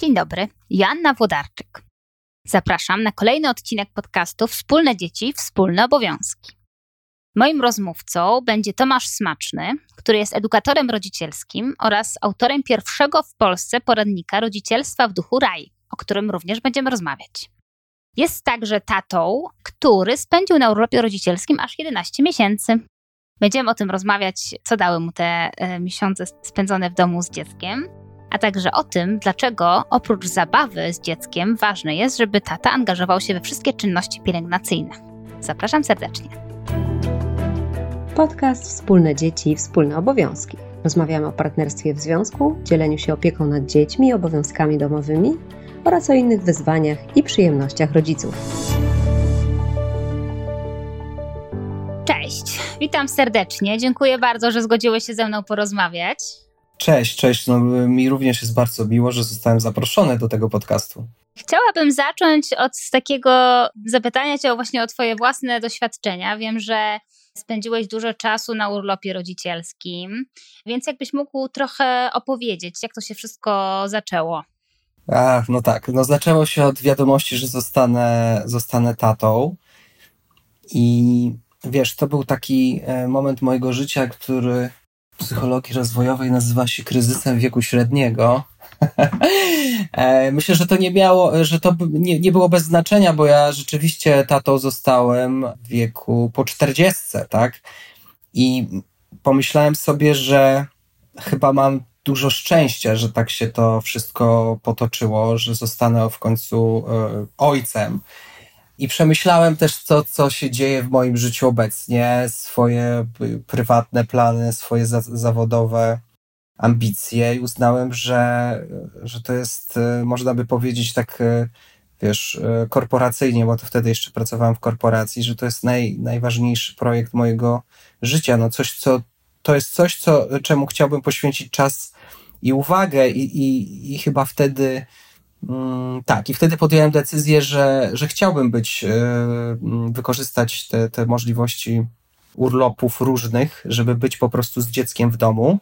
Dzień dobry, Joanna Włodarczyk. Zapraszam na kolejny odcinek podcastu Wspólne dzieci, wspólne obowiązki. Moim rozmówcą będzie Tomasz Smaczny, który jest edukatorem rodzicielskim oraz autorem pierwszego w Polsce poradnika rodzicielstwa w duchu raj, o którym również będziemy rozmawiać. Jest także tatą, który spędził na urlopie rodzicielskim aż 11 miesięcy. Będziemy o tym rozmawiać, co dały mu te e, miesiące spędzone w domu z dzieckiem, a także o tym, dlaczego oprócz zabawy z dzieckiem ważne jest, żeby tata angażował się we wszystkie czynności pielęgnacyjne. Zapraszam serdecznie. Podcast Wspólne Dzieci, Wspólne Obowiązki. Rozmawiamy o partnerstwie w związku, dzieleniu się opieką nad dziećmi i obowiązkami domowymi oraz o innych wyzwaniach i przyjemnościach rodziców. Cześć, witam serdecznie. Dziękuję bardzo, że zgodziłeś się ze mną porozmawiać. Cześć, cześć. No, mi również jest bardzo miło, że zostałem zaproszony do tego podcastu. Chciałabym zacząć od takiego zapytania Cię właśnie o Twoje własne doświadczenia. Wiem, że spędziłeś dużo czasu na urlopie rodzicielskim, więc jakbyś mógł trochę opowiedzieć, jak to się wszystko zaczęło. Ach, no tak. No zaczęło się od wiadomości, że zostanę, zostanę tatą. I wiesz, to był taki e, moment mojego życia, który psychologii rozwojowej nazywa się kryzysem wieku średniego. E, myślę, że to nie miało, że to nie, nie było bez znaczenia, bo ja rzeczywiście tatą zostałem w wieku po czterdziestce, tak? I pomyślałem sobie, że chyba mam dużo szczęścia, że tak się to wszystko potoczyło, że zostanę w końcu e, ojcem. I przemyślałem też to, co się dzieje w moim życiu obecnie, swoje prywatne plany, swoje za zawodowe ambicje i uznałem, że, że to jest, e, można by powiedzieć tak, e, wiesz, e, korporacyjnie, bo to wtedy jeszcze pracowałem w korporacji, że to jest naj, najważniejszy projekt mojego życia. No coś, co, to jest coś, co, czemu chciałbym poświęcić czas i uwagę i, i, i chyba wtedy tak, i wtedy podjąłem decyzję, że, że chciałbym być, e, mm, wykorzystać te, te możliwości urlopów różnych, żeby być po prostu z dzieckiem w domu.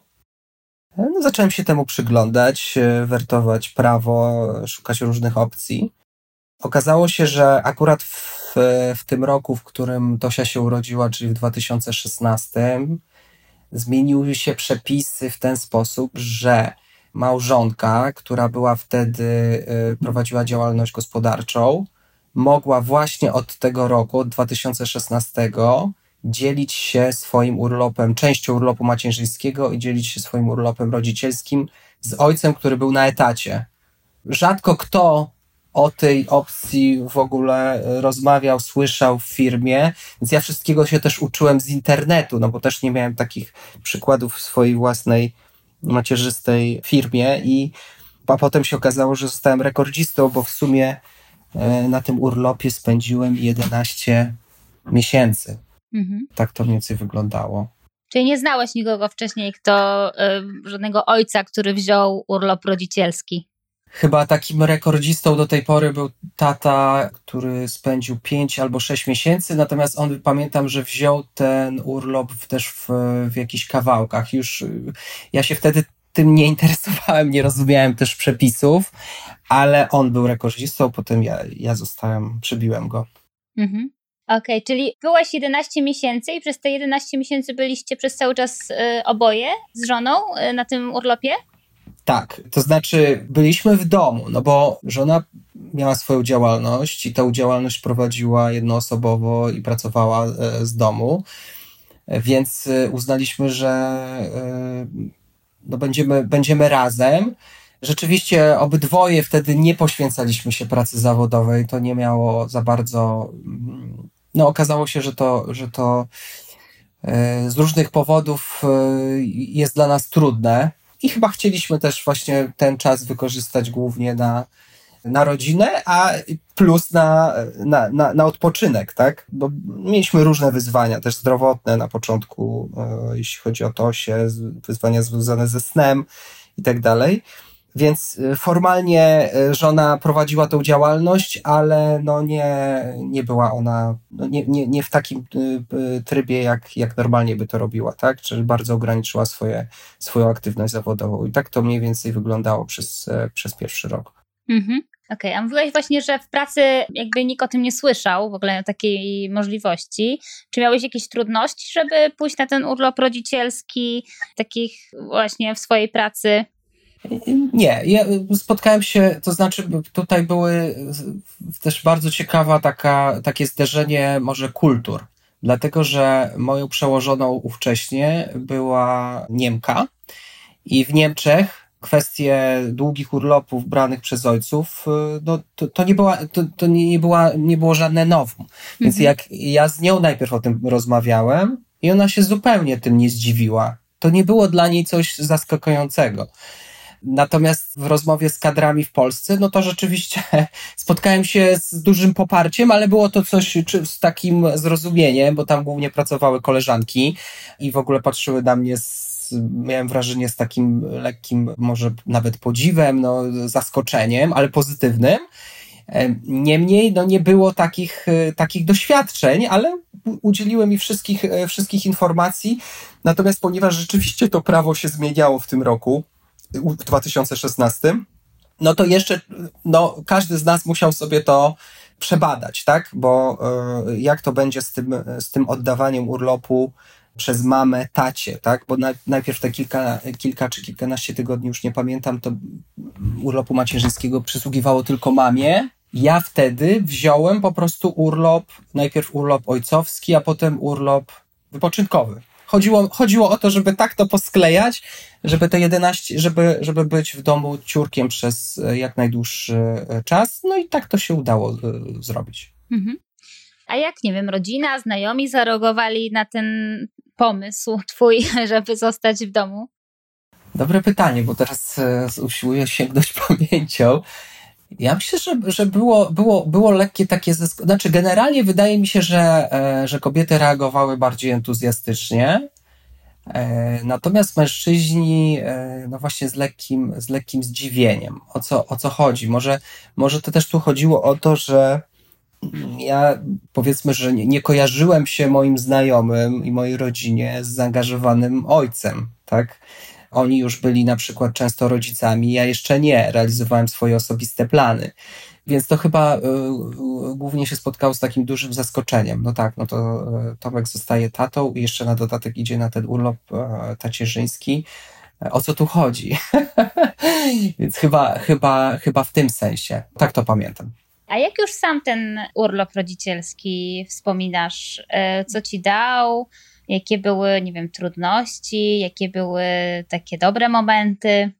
E, no, zacząłem się temu przyglądać, e, wertować prawo, szukać różnych opcji. Okazało się, że akurat w, w tym roku, w którym Tosia się urodziła, czyli w 2016, zmieniły się przepisy w ten sposób, że małżonka, która była wtedy, y, prowadziła działalność gospodarczą, mogła właśnie od tego roku, od 2016, dzielić się swoim urlopem, częścią urlopu macierzyńskiego i dzielić się swoim urlopem rodzicielskim z ojcem, który był na etacie. Rzadko kto o tej opcji w ogóle rozmawiał, słyszał w firmie, więc ja wszystkiego się też uczyłem z internetu, no bo też nie miałem takich przykładów w swojej własnej macierzystej firmie i a potem się okazało, że zostałem rekordzistą, bo w sumie e, na tym urlopie spędziłem 11 miesięcy. Mhm. Tak to mniej więcej wyglądało. Czyli nie znałeś nikogo wcześniej, kto, y, żadnego ojca, który wziął urlop rodzicielski? Chyba takim rekordzistą do tej pory był tata, który spędził 5 albo 6 miesięcy, natomiast on pamiętam, że wziął ten urlop też w, w jakichś kawałkach. Już ja się wtedy tym nie interesowałem, nie rozumiałem też przepisów, ale on był rekordzistą, potem ja, ja zostałem, przybiłem go. Mhm. Okej, okay, czyli byłaś 11 miesięcy i przez te 11 miesięcy byliście przez cały czas y, oboje z żoną y, na tym urlopie? Tak, to znaczy byliśmy w domu, no bo żona miała swoją działalność i tę działalność prowadziła jednoosobowo i pracowała e, z domu, więc e, uznaliśmy, że e, no będziemy, będziemy razem. Rzeczywiście obydwoje wtedy nie poświęcaliśmy się pracy zawodowej, to nie miało za bardzo. No, okazało się, że to, że to z różnych powodów jest dla nas trudne i chyba chcieliśmy też właśnie ten czas wykorzystać głównie na, na rodzinę, a plus na, na, na, na odpoczynek, tak? Bo mieliśmy różne wyzwania, też zdrowotne na początku, e, jeśli chodzi o to, się wyzwania związane ze snem i tak dalej. Więc y, formalnie y, żona prowadziła tą działalność, ale no nie, nie była ona, no nie, nie, nie w takim y, trybie, jak, jak normalnie by to robiła, tak? Czyli bardzo ograniczyła swoje, swoją aktywność zawodową. I tak to mniej więcej wyglądało przez, przez pierwszy rok. Mhm. Okej, okay, a mówiłaś właśnie, że w pracy jakby nikt o tym nie słyszał, w ogóle takiej możliwości. Czy miałeś jakieś trudności, żeby pójść na ten urlop rodzicielski, takich właśnie w swojej pracy? Nie, ja spotkałem się, to znaczy tutaj były też bardzo ciekawa taka, takie zderzenie może kultur, dlatego że moją przełożoną ówcześnie była Niemka i w Niemczech kwestie długich urlopów branych przez ojców, y, no, to, to nie, była, to, to nie, była, nie było żadne nowum. Więc mhm. jak ja z nią najpierw o tym rozmawiałem i ona się zupełnie tym nie zdziwiła. To nie było dla niej coś zaskakującego. Natomiast w rozmowie z kadrami w Polsce, no to rzeczywiście spotkałem się z dużym poparciem, ale było to coś z takim zrozumieniem, bo tam głównie pracowały koleżanki i w ogóle patrzyły na mnie z miałem wrażenie z takim lekkim, może nawet podziwem, no, zaskoczeniem, ale pozytywnym. Niemniej no, nie było takich, e, takich doświadczeń, ale udzieliły mi wszystkich, e, wszystkich informacji. Natomiast ponieważ rzeczywiście to prawo się zmieniało w tym roku, w 2016, no to jeszcze no, każdy z nas musiał sobie to przebadać, tak? Bo e, jak to będzie z tym, z tym oddawaniem urlopu przez mamę, tacie, tak? Bo na, najpierw te kilka, kilka czy kilkanaście tygodni, już nie pamiętam, to urlopu macierzyńskiego przysługiwało tylko mamie. Ja wtedy wziąłem po prostu urlop, najpierw urlop ojcowski, a potem urlop wypoczynkowy. Chodziło, chodziło o to, żeby tak to posklejać, żeby te 11, żeby, żeby być w domu ciurkiem przez jak najdłuższy czas. No i tak to się udało e, zrobić. Mhm. A jak, nie wiem, rodzina, znajomi zareagowali na ten pomysł twój, żeby zostać w domu? Dobre pytanie, bo teraz e, usiłuję sięgnąć pamięcią. Ja myślę, że, że było, było, było lekkie takie, znaczy generalnie wydaje mi się, że, e, że kobiety reagowały bardziej entuzjastycznie, e, natomiast mężczyźni, no właśnie z lekkim, z lekkim zdziwieniem. O co, o co chodzi? Może, może to też tu chodziło o to, że ja powiedzmy, że nie, nie, kojarzyłem się moim znajomym i mojej rodzinie z zaangażowanym ojcem, tak? Oni już byli na przykład często rodzicami, ja jeszcze nie, realizowałem swoje osobiste plany. Więc to chyba y, y, głównie się spotkało z takim dużym zaskoczeniem. No tak, no to y, Tomek zostaje tatą i jeszcze na dodatek idzie na ten urlop tacierzyński. O co tu chodzi? Więc chyba, chyba, chyba w tym sensie. Tak to pamiętam. A jak już sam ten urlop rodzicielski wspominasz, co ci dał, jakie były, nie wiem, trudności, jakie były takie dobre momenty?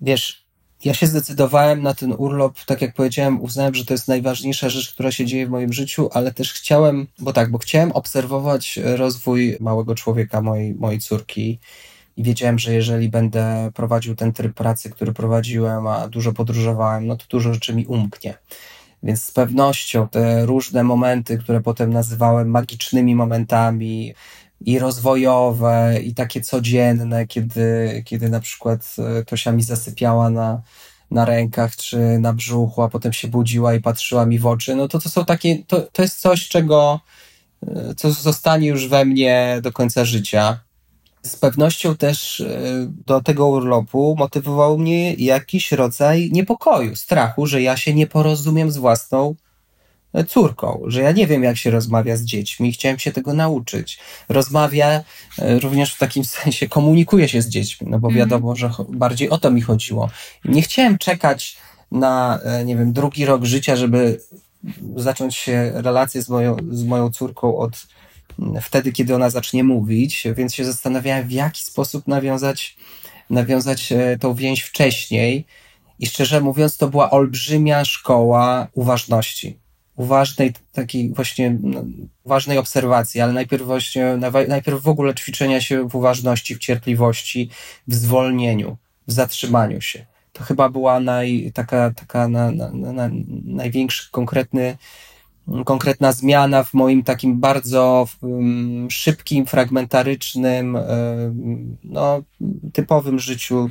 Wiesz, ja się zdecydowałem na ten urlop, tak jak powiedziałem, uznałem, że to jest najważniejsza rzecz, która się dzieje w moim życiu, ale też chciałem, bo tak, bo chciałem obserwować rozwój małego człowieka, mojej, mojej córki. I wiedziałem, że jeżeli będę prowadził ten tryb pracy, który prowadziłem, a dużo podróżowałem, no to dużo rzeczy mi umknie. Więc z pewnością te różne momenty, które potem nazywałem magicznymi momentami, i rozwojowe, i takie codzienne, kiedy, kiedy na przykład e, Tosia mi zasypiała na, na rękach czy na brzuchu, a potem się budziła i patrzyła mi w oczy, no to to są takie, to, to jest coś, czego, e, co zostanie już we mnie do końca życia. Z pewnością też e, do tego urlopu motywował mnie jakiś rodzaj niepokoju, strachu, że ja się nie porozumiem z własną córką, że ja nie wiem, jak się rozmawia z dziećmi, chciałem się tego nauczyć. Rozmawia e, również w takim sensie, komunikuje się z dziećmi, no bo mhm. wiadomo, że bardziej o to mi chodziło. Nie chciałem czekać na, nie wiem, drugi rok życia, żeby zacząć się relacje z moją, z moją córką od wtedy, kiedy ona zacznie mówić, więc się zastanawiałem, w jaki sposób nawiązać, nawiązać e, tą więź wcześniej. I szczerze mówiąc, to była olbrzymia szkoła uważności. Uważnej, takiej właśnie no, ważnej obserwacji, ale najpierw właśnie, najpierw w ogóle ćwiczenia się w uważności, w cierpliwości, w zwolnieniu, w zatrzymaniu się. To chyba była naj, taka, taka na, na, na, największy konkretny konkretna zmiana w moim takim bardzo um, szybkim, fragmentarycznym, um, no, typowym życiu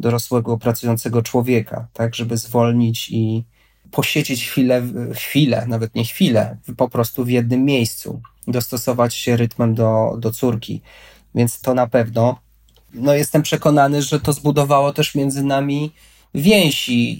dorosłego, pracującego człowieka, tak, żeby zwolnić i posiedzieć chwilę, chwilę, nawet nie chwilę, po prostu w jednym miejscu, dostosować się rytmem do, do córki. Więc to na pewno, no jestem przekonany, że to zbudowało też między nami więź i,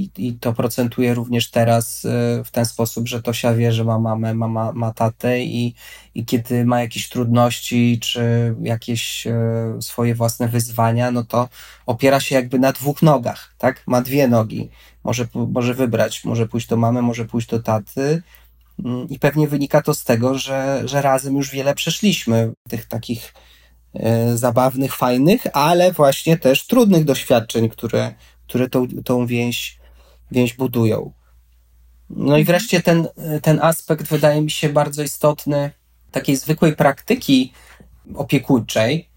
i, i, to procentuje również teraz e, w ten sposób, że Tosia wie, że ma mamę, ma, ma tatę i, i kiedy ma jakieś trudności czy jakieś e, swoje własne wyzwania, no to opiera się jakby na dwóch nogach, tak? Ma dwie nogi. Może, może wybrać, może pójść do mamy, może pójść do taty. Mm, I pewnie wynika to z tego, że, że razem już wiele przeszliśmy tych takich e, zabawnych, fajnych, ale właśnie też trudnych doświadczeń, które, które tą, tą więź, więź budują. No i mhm. wreszcie ten, ten aspekt wydaje mi się bardzo istotny takiej zwykłej praktyki opiekuńczej.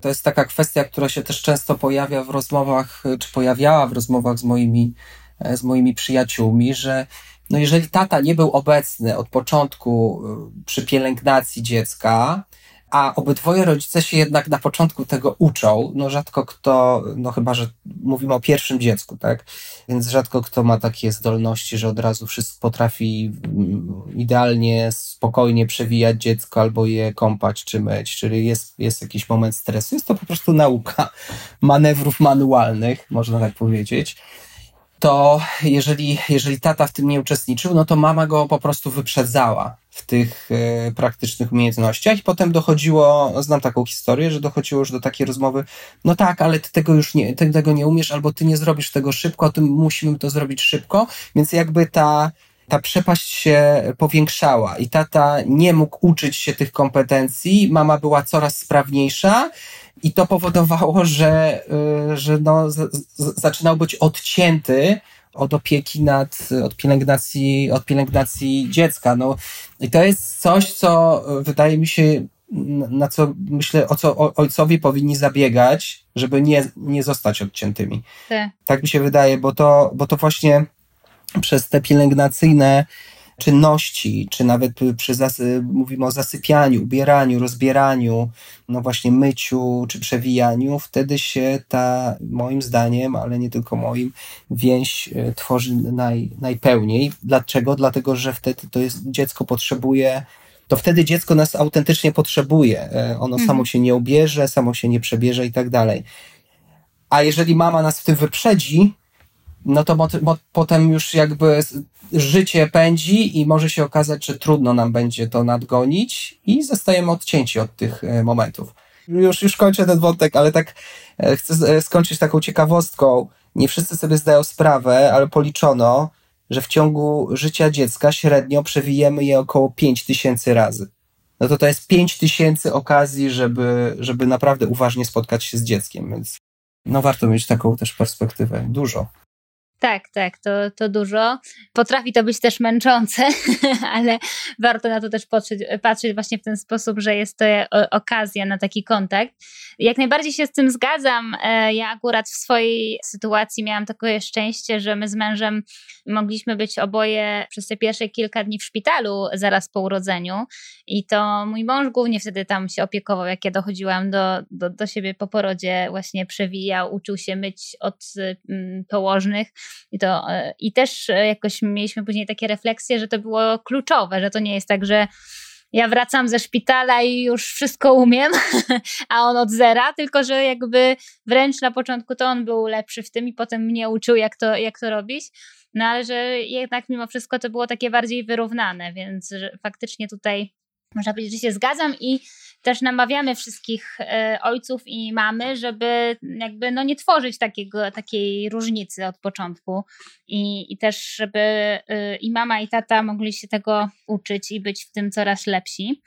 To jest taka kwestia, która się też często pojawia w rozmowach, czy pojawiała w rozmowach z moimi, z moimi przyjaciółmi, że no jeżeli tata nie był obecny od początku y, przy pielęgnacji dziecka, a obydwoje rodzice się jednak na początku tego uczą. No rzadko kto, no chyba, że mówimy o pierwszym dziecku, tak? Więc rzadko kto ma takie zdolności, że od razu wszystko potrafi mm, idealnie, spokojnie przewijać dziecko albo je kąpać czy myć, czyli jest, jest jakiś moment stresu. Jest to po prostu nauka manewrów manualnych, można tak powiedzieć to jeżeli, jeżeli tata w tym nie uczestniczył, no to mama go po prostu wyprzedzała w tych e, praktycznych umiejętnościach. I potem dochodziło, znam taką historię, że dochodziło już do takiej rozmowy, no tak, ale ty tego już nie, ty tego nie umiesz, albo ty nie zrobisz tego szybko, a ty musimy to zrobić szybko, więc jakby ta, ta przepaść się powiększała i tata nie mógł uczyć się tych kompetencji, mama była coraz sprawniejsza, i to powodowało, że, y, że no, z, z, zaczynał być odcięty od opieki nad, od pielęgnacji, od pielęgnacji dziecka. No, I to jest coś, co wydaje mi się, na co myślę, o co ojcowie powinni zabiegać, żeby nie, nie zostać odciętymi. Tak. tak mi się wydaje, bo to, bo to właśnie przez te pielęgnacyjne czynności, czy nawet przy zasy, mówimy o zasypianiu, ubieraniu, rozbieraniu, no właśnie myciu czy przewijaniu, wtedy się ta, moim zdaniem, ale nie tylko moim, więź e, tworzy naj, najpełniej. Dlaczego? Dlatego, że wtedy to jest, dziecko potrzebuje to wtedy dziecko nas autentycznie potrzebuje. E, ono mhm. samo się nie ubierze, samo się nie przebierze i tak dalej. A jeżeli mama nas w tym wyprzedzi, no to potem już jakby życie pędzi i może się okazać, że trudno nam będzie to nadgonić i zostajemy odcięci od tych e, momentów. Już, już kończę ten wątek, ale tak e, chcę e, skończyć taką ciekawostką. Nie wszyscy sobie zdają sprawę, ale policzono, że w ciągu życia dziecka średnio przewijemy je około 5 tysięcy razy. No to to jest 5 tysięcy okazji, żeby, żeby naprawdę uważnie spotkać się z dzieckiem, więc no warto mieć taką też perspektywę. Dużo. Tak, tak, to, to dużo. Potrafi to być też męczące, ale warto na to też patrzeć, patrzeć właśnie w ten sposób, że jest to okazja na taki kontakt. Jak najbardziej się z tym zgadzam. E, ja akurat w swojej sytuacji miałam takie szczęście, że my z mężem mogliśmy być oboje przez te pierwsze kilka dni w szpitalu zaraz po urodzeniu i to mój mąż głównie wtedy tam się opiekował, jak ja dochodziłam do, do, do siebie po porodzie, właśnie przewijał, uczył się myć od mm, położnych i, to, e, I też e, jakoś mieliśmy później takie refleksje, że to było kluczowe, że to nie jest tak, że ja wracam ze szpitala i już wszystko umiem, a on od zera, tylko że jakby wręcz na początku to on był lepszy w tym i potem mnie uczył, jak to, jak to robić. No ale że jednak mimo wszystko to było takie bardziej wyrównane, więc faktycznie tutaj można powiedzieć, że się zgadzam i też namawiamy wszystkich e, ojców i mamy, żeby jakby no nie tworzyć takiego, takiej różnicy od początku i, i też, żeby e, i mama i tata mogli się tego uczyć i być w tym coraz lepsi.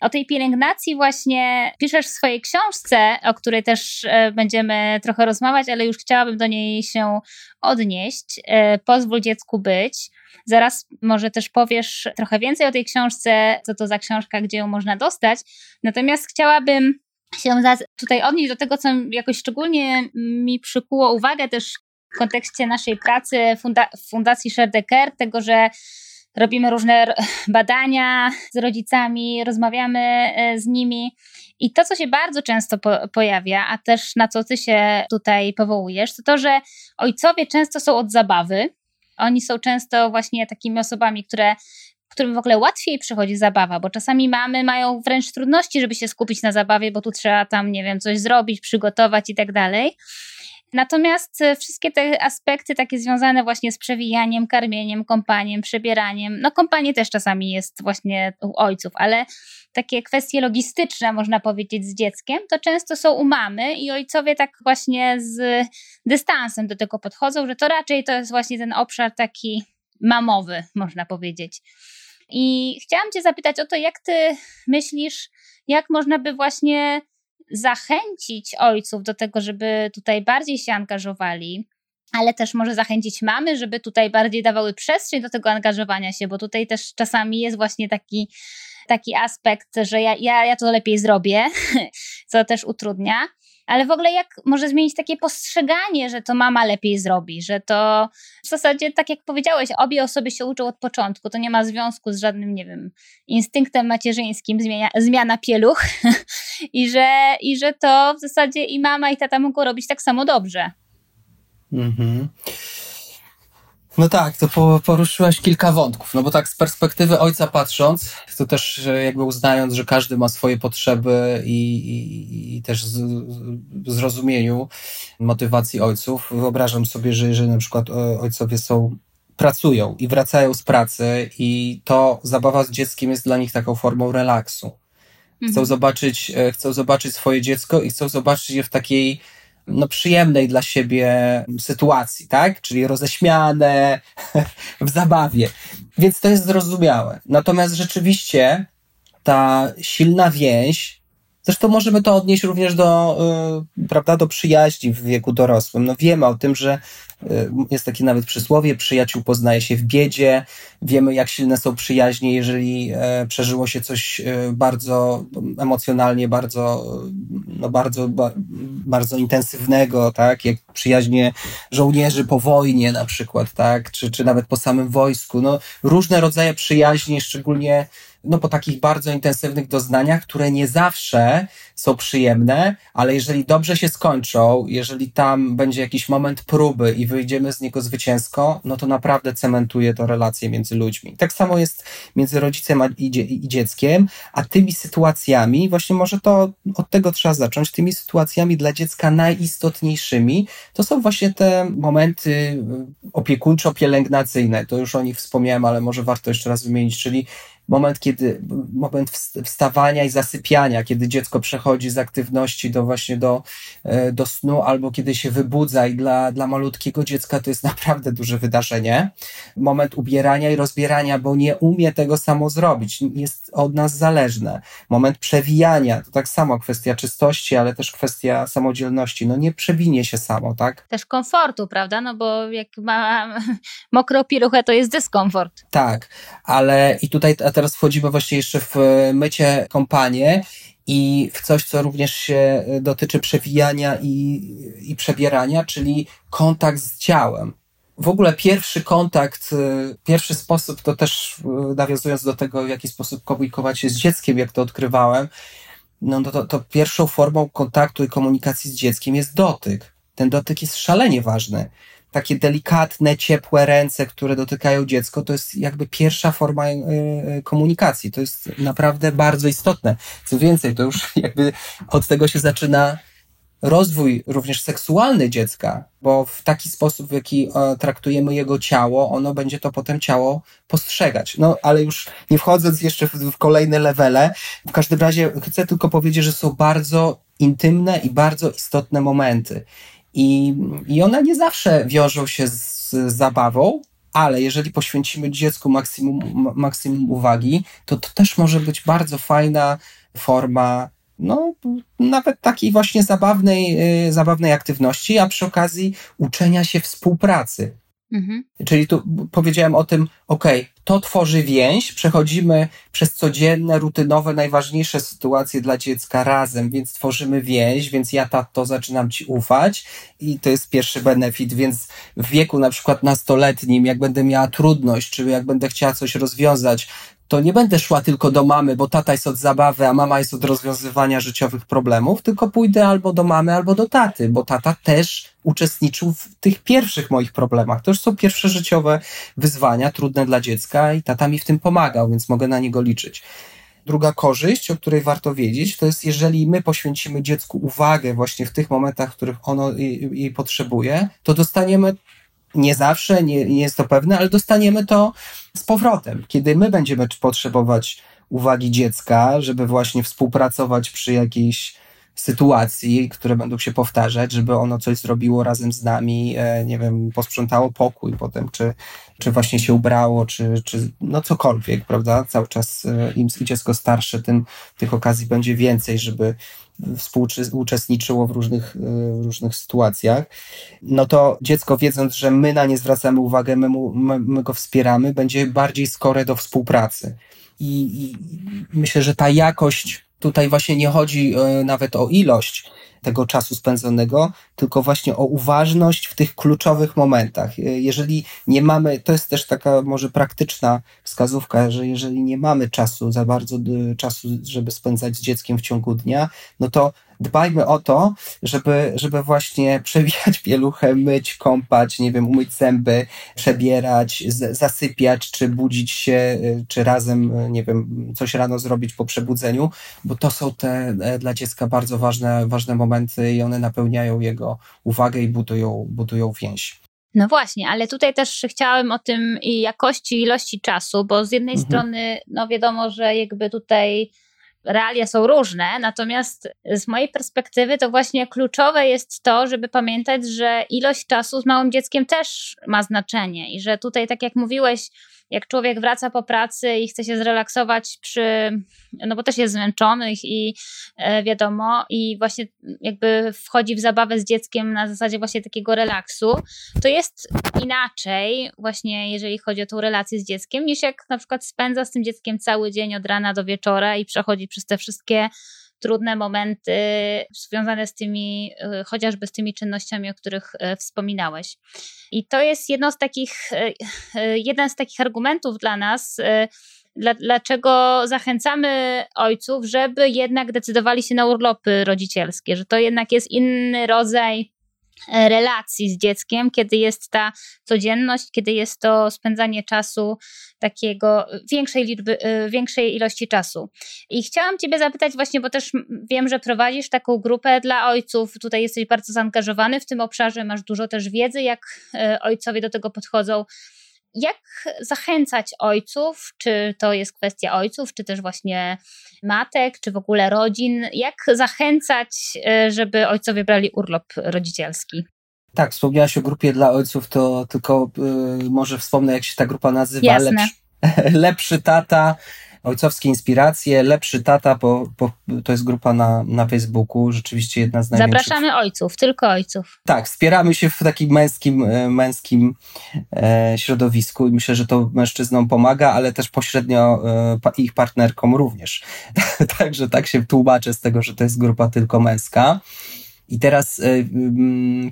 O tej pielęgnacji właśnie piszesz w swojej książce, o której też e, będziemy trochę rozmawiać, ale już chciałabym do niej się odnieść. Pozwól dziecku być. Zaraz może też powiesz trochę więcej o tej książce, co to za książka, gdzie ją można dostać. Natomiast chciałabym się tutaj odnieść do tego, co jakoś szczególnie mi przykuło uwagę też w kontekście naszej pracy funda Fundacji Share tego, że robimy różne badania z rodzicami, rozmawiamy e, z nimi. I to, co się bardzo często po pojawia, a też na co ty się tutaj powołujesz, to to, że ojcowie często są od zabawy, oni są często właśnie takimi osobami, które którym w ogóle łatwiej przychodzi zabawa, bo czasami mamy mają wręcz trudności, żeby się skupić na zabawie, bo tu trzeba tam, nie wiem, coś zrobić, przygotować i tak dalej. Natomiast e, wszystkie te aspekty takie związane właśnie z przewijaniem, karmieniem, kąpaniem, przebieraniem, no kąpanie też czasami jest właśnie u ojców, ale takie kwestie logistyczne, można powiedzieć, z dzieckiem, to często są u mamy i ojcowie tak właśnie z dystansem do tego podchodzą, że to raczej to jest właśnie ten obszar taki mamowy, można powiedzieć. I chciałam Cię zapytać o to, jak Ty myślisz, jak można by właśnie zachęcić ojców do tego, żeby tutaj bardziej się angażowali, ale też może zachęcić mamy, żeby tutaj bardziej dawały przestrzeń do tego angażowania się, bo tutaj też czasami jest właśnie taki, taki aspekt, że ja, ja, ja to lepiej zrobię, co też utrudnia. Ale w ogóle jak może zmienić takie postrzeganie, że to mama lepiej zrobi, że to w zasadzie, tak jak powiedziałeś, obie osoby się uczą od początku, to nie ma związku z żadnym, nie wiem, instynktem macierzyńskim, zmienia, zmiana pieluch i, że, i że to w zasadzie i mama i tata mogą robić tak samo dobrze. Mhm. No tak, to poruszyłaś kilka wątków, no bo tak z perspektywy ojca patrząc, to też jakby uznając, że każdy ma swoje potrzeby i, i, i też z, zrozumieniu motywacji ojców, wyobrażam sobie, że jeżeli na przykład ojcowie są pracują i wracają z pracy i to zabawa z dzieckiem jest dla nich taką formą relaksu. Chcą mhm. zobaczyć, e, chcą zobaczyć swoje dziecko i chcą zobaczyć je w takiej no, przyjemnej dla siebie sytuacji, tak? Czyli roześmiane, w zabawie. Więc to jest zrozumiałe. Natomiast rzeczywiście ta silna więź, zresztą możemy to odnieść również do, yy, prawda, do przyjaźni w wieku dorosłym. No wiemy o tym, że Y, jest takie nawet przysłowie, przyjaciół poznaje się w biedzie. Wiemy, jak silne są przyjaźnie, jeżeli e, przeżyło się coś e, bardzo emocjonalnie, bardzo, no bardzo, bardzo intensywnego, tak? Jak przyjaźnie żołnierzy po wojnie na przykład, tak? Czy, czy nawet po samym wojsku. No, różne rodzaje przyjaźni, szczególnie no, po takich bardzo intensywnych doznaniach, które nie zawsze są przyjemne, ale jeżeli dobrze się skończą, jeżeli tam będzie jakiś moment próby i wyjdziemy z niego zwycięsko, no to naprawdę cementuje to relacje między ludźmi. Tak samo jest między rodzicem i, i dzieckiem, a tymi sytuacjami, właśnie może to od tego trzeba zacząć, tymi sytuacjami dla dziecka najistotniejszymi, to są właśnie te momenty opiekuńczo-pielęgnacyjne. To już o nich wspomniałem, ale może warto jeszcze raz wymienić, czyli moment, kiedy, moment wstawania i zasypiania, kiedy dziecko przechodzi z aktywności do właśnie do, e, do snu, albo kiedy się wybudza i dla, dla malutkiego dziecka to jest naprawdę duże wydarzenie. Moment ubierania i rozbierania, bo nie umie tego samo zrobić, jest od nas zależne. Moment przewijania, to tak samo kwestia czystości, ale też kwestia samodzielności, no nie przewinie się samo, tak? Też komfortu, prawda? No bo jak ma mokrą piruchę, to jest dyskomfort. Tak, ale i tutaj teraz wchodzimy właśnie jeszcze w e, mycie kompanie i w coś, co również się e, dotyczy przewijania i, i przebierania, czyli kontakt z ciałem. W ogóle pierwszy kontakt, e, pierwszy sposób, to też nawiązując do tego, w jaki sposób komunikować się z dzieckiem, jak to odkrywałem, no to, to pierwszą formą kontaktu i komunikacji z dzieckiem jest dotyk. Ten dotyk jest szalenie ważny takie delikatne, ciepłe ręce, które dotykają dziecko, to jest jakby pierwsza forma e, e, komunikacji. To jest naprawdę bardzo istotne. Co więcej, to już jakby od tego się zaczyna rozwój również seksualny dziecka, bo w taki sposób, w jaki e, traktujemy jego ciało, ono będzie to potem ciało postrzegać. No, ale już nie wchodząc jeszcze w, w kolejne levele, w każdym razie chcę tylko powiedzieć, że są bardzo intymne i bardzo istotne momenty. I, I one nie zawsze wiążą się z, zabawą, ale jeżeli poświęcimy dziecku maksimum, maksimum uwagi, to to też może być bardzo fajna forma, no, nawet takiej właśnie zabawnej, yy, zabawnej aktywności, a przy okazji uczenia się współpracy. Mhm. Czyli tu powiedziałem o tym, ok, to tworzy więź, przechodzimy przez codzienne, rutynowe, najważniejsze sytuacje dla dziecka razem, więc tworzymy więź, więc ja tato zaczynam ci ufać i to jest pierwszy benefit, więc w wieku na przykład nastoletnim, jak będę miała trudność, czy jak będę chciała coś rozwiązać, to nie będę szła tylko do mamy, bo tata jest od zabawy, a mama jest od rozwiązywania życiowych problemów, tylko pójdę albo do mamy, albo do taty, bo tata też uczestniczył w tych pierwszych moich problemach. To już są pierwsze życiowe wyzwania, trudne dla dziecka i tata mi w tym pomagał, więc mogę na niego liczyć. Druga korzyść, o której warto wiedzieć, to jest jeżeli my poświęcimy dziecku uwagę właśnie w tych momentach, w których ono jej potrzebuje, to dostaniemy nie zawsze, nie, nie jest to pewne, ale dostaniemy to z powrotem. Kiedy my będziemy potrzebować uwagi dziecka, żeby właśnie współpracować przy jakiejś sytuacji, które będą się powtarzać, żeby ono coś zrobiło razem z nami, e, nie wiem, posprzątało pokój potem, czy, czy właśnie się ubrało, czy, czy no cokolwiek, prawda? Cały czas e, im dziecko starsze, tym tych okazji będzie więcej, żeby współuczestniczyło w różnych, e, różnych sytuacjach, no to dziecko wiedząc, że my na nie zwracamy uwagę, my, mu, my, my go wspieramy, będzie bardziej skore do współpracy. I, I myślę, że ta jakość tutaj właśnie nie chodzi e, nawet o ilość tego czasu spędzonego, tylko właśnie o uważność w tych kluczowych momentach. E, jeżeli nie mamy, to jest też taka może praktyczna wskazówka, że jeżeli nie mamy czasu, za bardzo czasu, żeby spędzać z dzieckiem w ciągu dnia, no to dbajmy o to, żeby, żeby właśnie przewijać pieluchę, myć, kąpać, nie wiem, umyć zęby, przebierać, zasypiać, czy budzić się, y, czy razem, y, nie wiem, coś rano zrobić po przebudzeniu, bo to są te e, dla dziecka bardzo ważne, ważne momenty i one napełniają jego uwagę i budują, budują więź. No właśnie, ale tutaj też chciałem o tym i jakości, ilości czasu, bo z jednej mhm. strony, no wiadomo, że jakby tutaj realia są różne, natomiast z mojej perspektywy to właśnie kluczowe jest to, żeby pamiętać, że ilość czasu z małym dzieckiem też ma znaczenie i że tutaj, tak jak mówiłeś, jak człowiek wraca po pracy i chce się zrelaksować przy, no bo też jest zmęczony i e, wiadomo, i właśnie jakby wchodzi w zabawę z dzieckiem na zasadzie właśnie takiego relaksu, to jest inaczej właśnie jeżeli chodzi o tą relację z dzieckiem, niż jak na przykład spędza z tym dzieckiem cały dzień od rana do wieczora i przechodzi przez te wszystkie trudne momenty związane z tymi, y, chociażby z tymi czynnościami, o których y, wspominałeś. I to jest jedno z takich, y, jeden z takich argumentów dla nas, dlaczego zachęcamy ojców, żeby jednak decydowali się na urlopy rodzicielskie, że to jednak jest inny rodzaj E, relacji z dzieckiem, kiedy jest ta codzienność, kiedy jest to spędzanie czasu takiego większej liczby, e, większej ilości czasu. I chciałam Ciebie zapytać właśnie, bo też wiem, że prowadzisz taką grupę dla ojców, tutaj jesteś bardzo zaangażowany w tym obszarze, masz dużo też wiedzy, jak e, ojcowie do tego podchodzą jak zachęcać ojców, czy to jest kwestia ojców, czy też właśnie matek, czy w ogóle rodzin, jak zachęcać, e, żeby ojcowie brali urlop rodzicielski? Tak, wspomniałaś o grupie dla ojców, to tylko y, może wspomnę, jak się ta grupa nazywa. Jasne. Lepszy, lepszy tata Ojcowskie Inspiracje, Lepszy Tata, bo, to jest grupa na, na Facebooku, rzeczywiście jedna z największych. Zapraszamy ojców, tylko ojców. Tak, wspieramy się w takim męskim, e, męskim e, środowisku i myślę, że to mężczyznom pomaga, ale też pośrednio e, ich partnerkom również. Także tak się tłumaczę z tego, że to jest grupa tylko męska. I teraz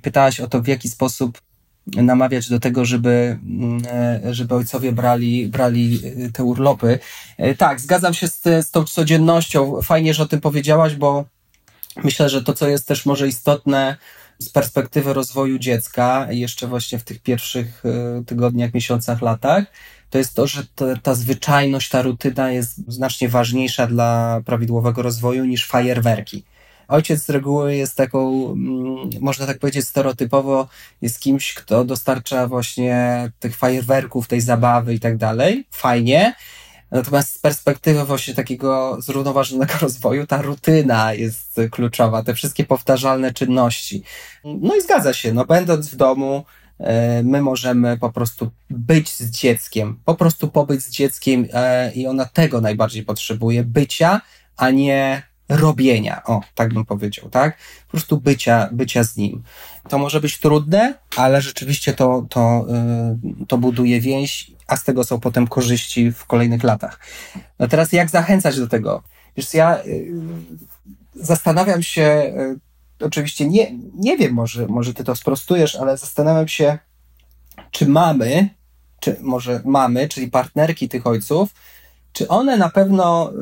pytałaś o to, w jaki sposób namawiać do tego, żeby, mm, e, żeby ojcowie brali, brali e, te urlopy. E, tak, zgadzam się z, z tą codziennością. Fajnie, że o tym powiedziałaś, bo myślę, że to, co jest też może istotne z perspektywy rozwoju dziecka, jeszcze właśnie w tych pierwszych tygodniach, miesiącach, latach, to jest to, że ta, ta zwyczajność, ta rutyna jest znacznie ważniejsza dla prawidłowego rozwoju niż fajerwerki. Ojciec z reguły jest taką, mm, można tak powiedzieć, stereotypowo jest kimś, kto dostarcza właśnie tych fajerwerków, tej zabawy i tak dalej. Fajnie. Natomiast z perspektywy właśnie takiego zrównoważonego rozwoju, ta rutyna jest kluczowa, te wszystkie powtarzalne czynności. No i zgadza się, no będąc w domu, e, my możemy po prostu być z dzieckiem, po prostu pobyć z dzieckiem e, i ona tego najbardziej potrzebuje, bycia, a nie robienia, o, tak bym powiedział, tak? Po prostu bycia, bycia z nim. To może być trudne, ale rzeczywiście to, to, yy, to buduje więź, a z tego są potem korzyści w kolejnych latach. No teraz jak zachęcać do tego? Wiesz, ja yy, zastanawiam się, yy, oczywiście nie, nie wiem, może, może ty to sprostujesz, ale zastanawiam się, czy mamy, czy może mamy, czyli partnerki tych ojców, czy one na pewno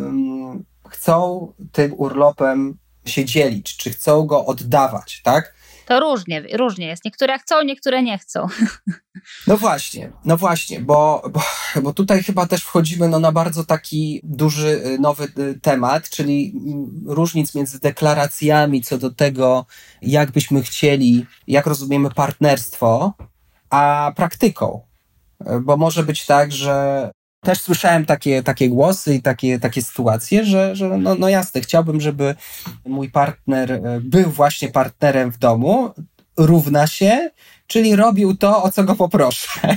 chcą tym urlopem się dzielić, czy chcą go oddawać, tak? To różnie, różnie jest. Niektóre chcą, niektóre nie chcą. No właśnie, no właśnie, bo, bo, bo tutaj chyba też wchodzimy no, na bardzo taki duży, y, nowy y, temat, czyli różnic między deklaracjami co do tego, jak byśmy chcieli, jak rozumiemy partnerstwo, a praktyką. Bo może być tak, że też słyszałem takie, takie głosy i takie, takie sytuacje, że, że no, no jasne, chciałbym, żeby mój partner e, był właśnie partnerem w domu, równa się, czyli robił to, o co go poproszę.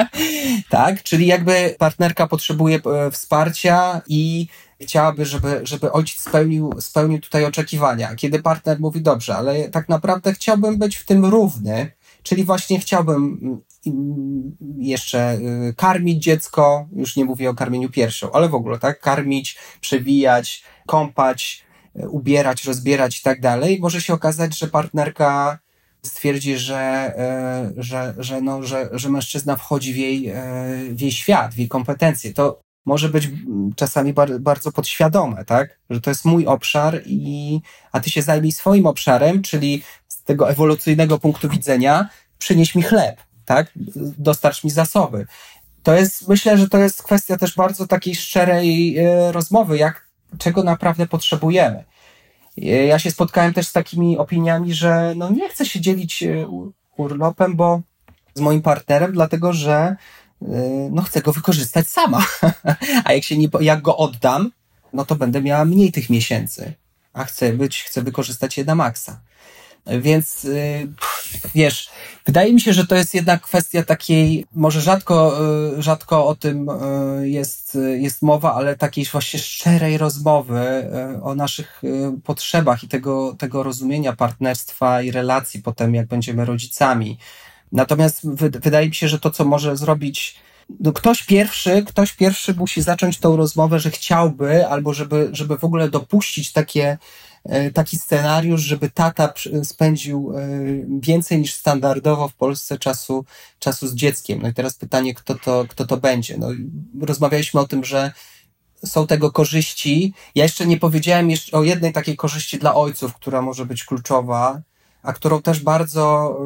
tak, czyli jakby partnerka potrzebuje e, wsparcia i chciałaby, żeby, żeby ojciec spełnił, spełnił tutaj oczekiwania. Kiedy partner mówi, dobrze, ale tak naprawdę chciałbym być w tym równy, czyli właśnie chciałbym jeszcze y, karmić dziecko, już nie mówię o karmieniu piersią, ale w ogóle, tak? Karmić, przewijać, kąpać, y, ubierać, rozbierać i tak dalej. Może się okazać, że partnerka stwierdzi, że, y, że, że, no, że, że mężczyzna wchodzi w jej, w jej świat, w jej kompetencje. To może być czasami bardzo podświadome, tak? Że to jest mój obszar i, a ty się zajmij swoim obszarem, czyli z tego ewolucyjnego punktu widzenia przynieś mi chleb, tak? Dostarcz mi zasoby. To jest, myślę, że to jest kwestia też bardzo takiej szczerej e, rozmowy, jak, czego naprawdę potrzebujemy. E, ja się spotkałem też z takimi opiniami, że no nie chcę się dzielić e, urlopem, bo z moim partnerem, dlatego że no chcę go wykorzystać sama. A jak się nie, jak go oddam, no to będę miała mniej tych miesięcy. A chcę być, chcę wykorzystać je na maksa. Więc wiesz, wydaje mi się, że to jest jednak kwestia takiej, może rzadko, y, rzadko o tym y, jest, jest mowa, ale takiej właśnie szczerej rozmowy o naszych potrzebach i tego, tego rozumienia partnerstwa i relacji potem, jak będziemy rodzicami. Natomiast wydaje mi się, że to, co może zrobić no ktoś pierwszy, ktoś pierwszy musi zacząć tą rozmowę, że chciałby, albo żeby, żeby w ogóle dopuścić takie, taki scenariusz, żeby tata spędził e, więcej niż standardowo w Polsce czasu, czasu z dzieckiem. No i teraz pytanie, kto to, kto to będzie. No, rozmawialiśmy o tym, że są tego korzyści. Ja jeszcze nie powiedziałem jeszcze o jednej takiej korzyści dla ojców, która może być kluczowa, a którą też bardzo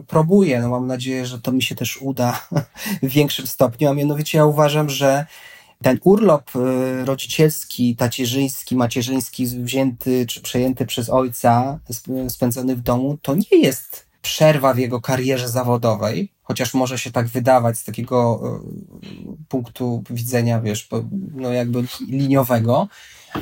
y, próbuję. No mam nadzieję, że to mi się też uda w większym stopniu, a mianowicie ja uważam, że ten urlop y, rodzicielski, tacierzyński, macierzyński wzięty czy przejęty przez ojca, spędzony w domu, to nie jest przerwa w jego karierze zawodowej, chociaż może się tak wydawać z takiego y, punktu widzenia, wiesz, no jakby liniowego,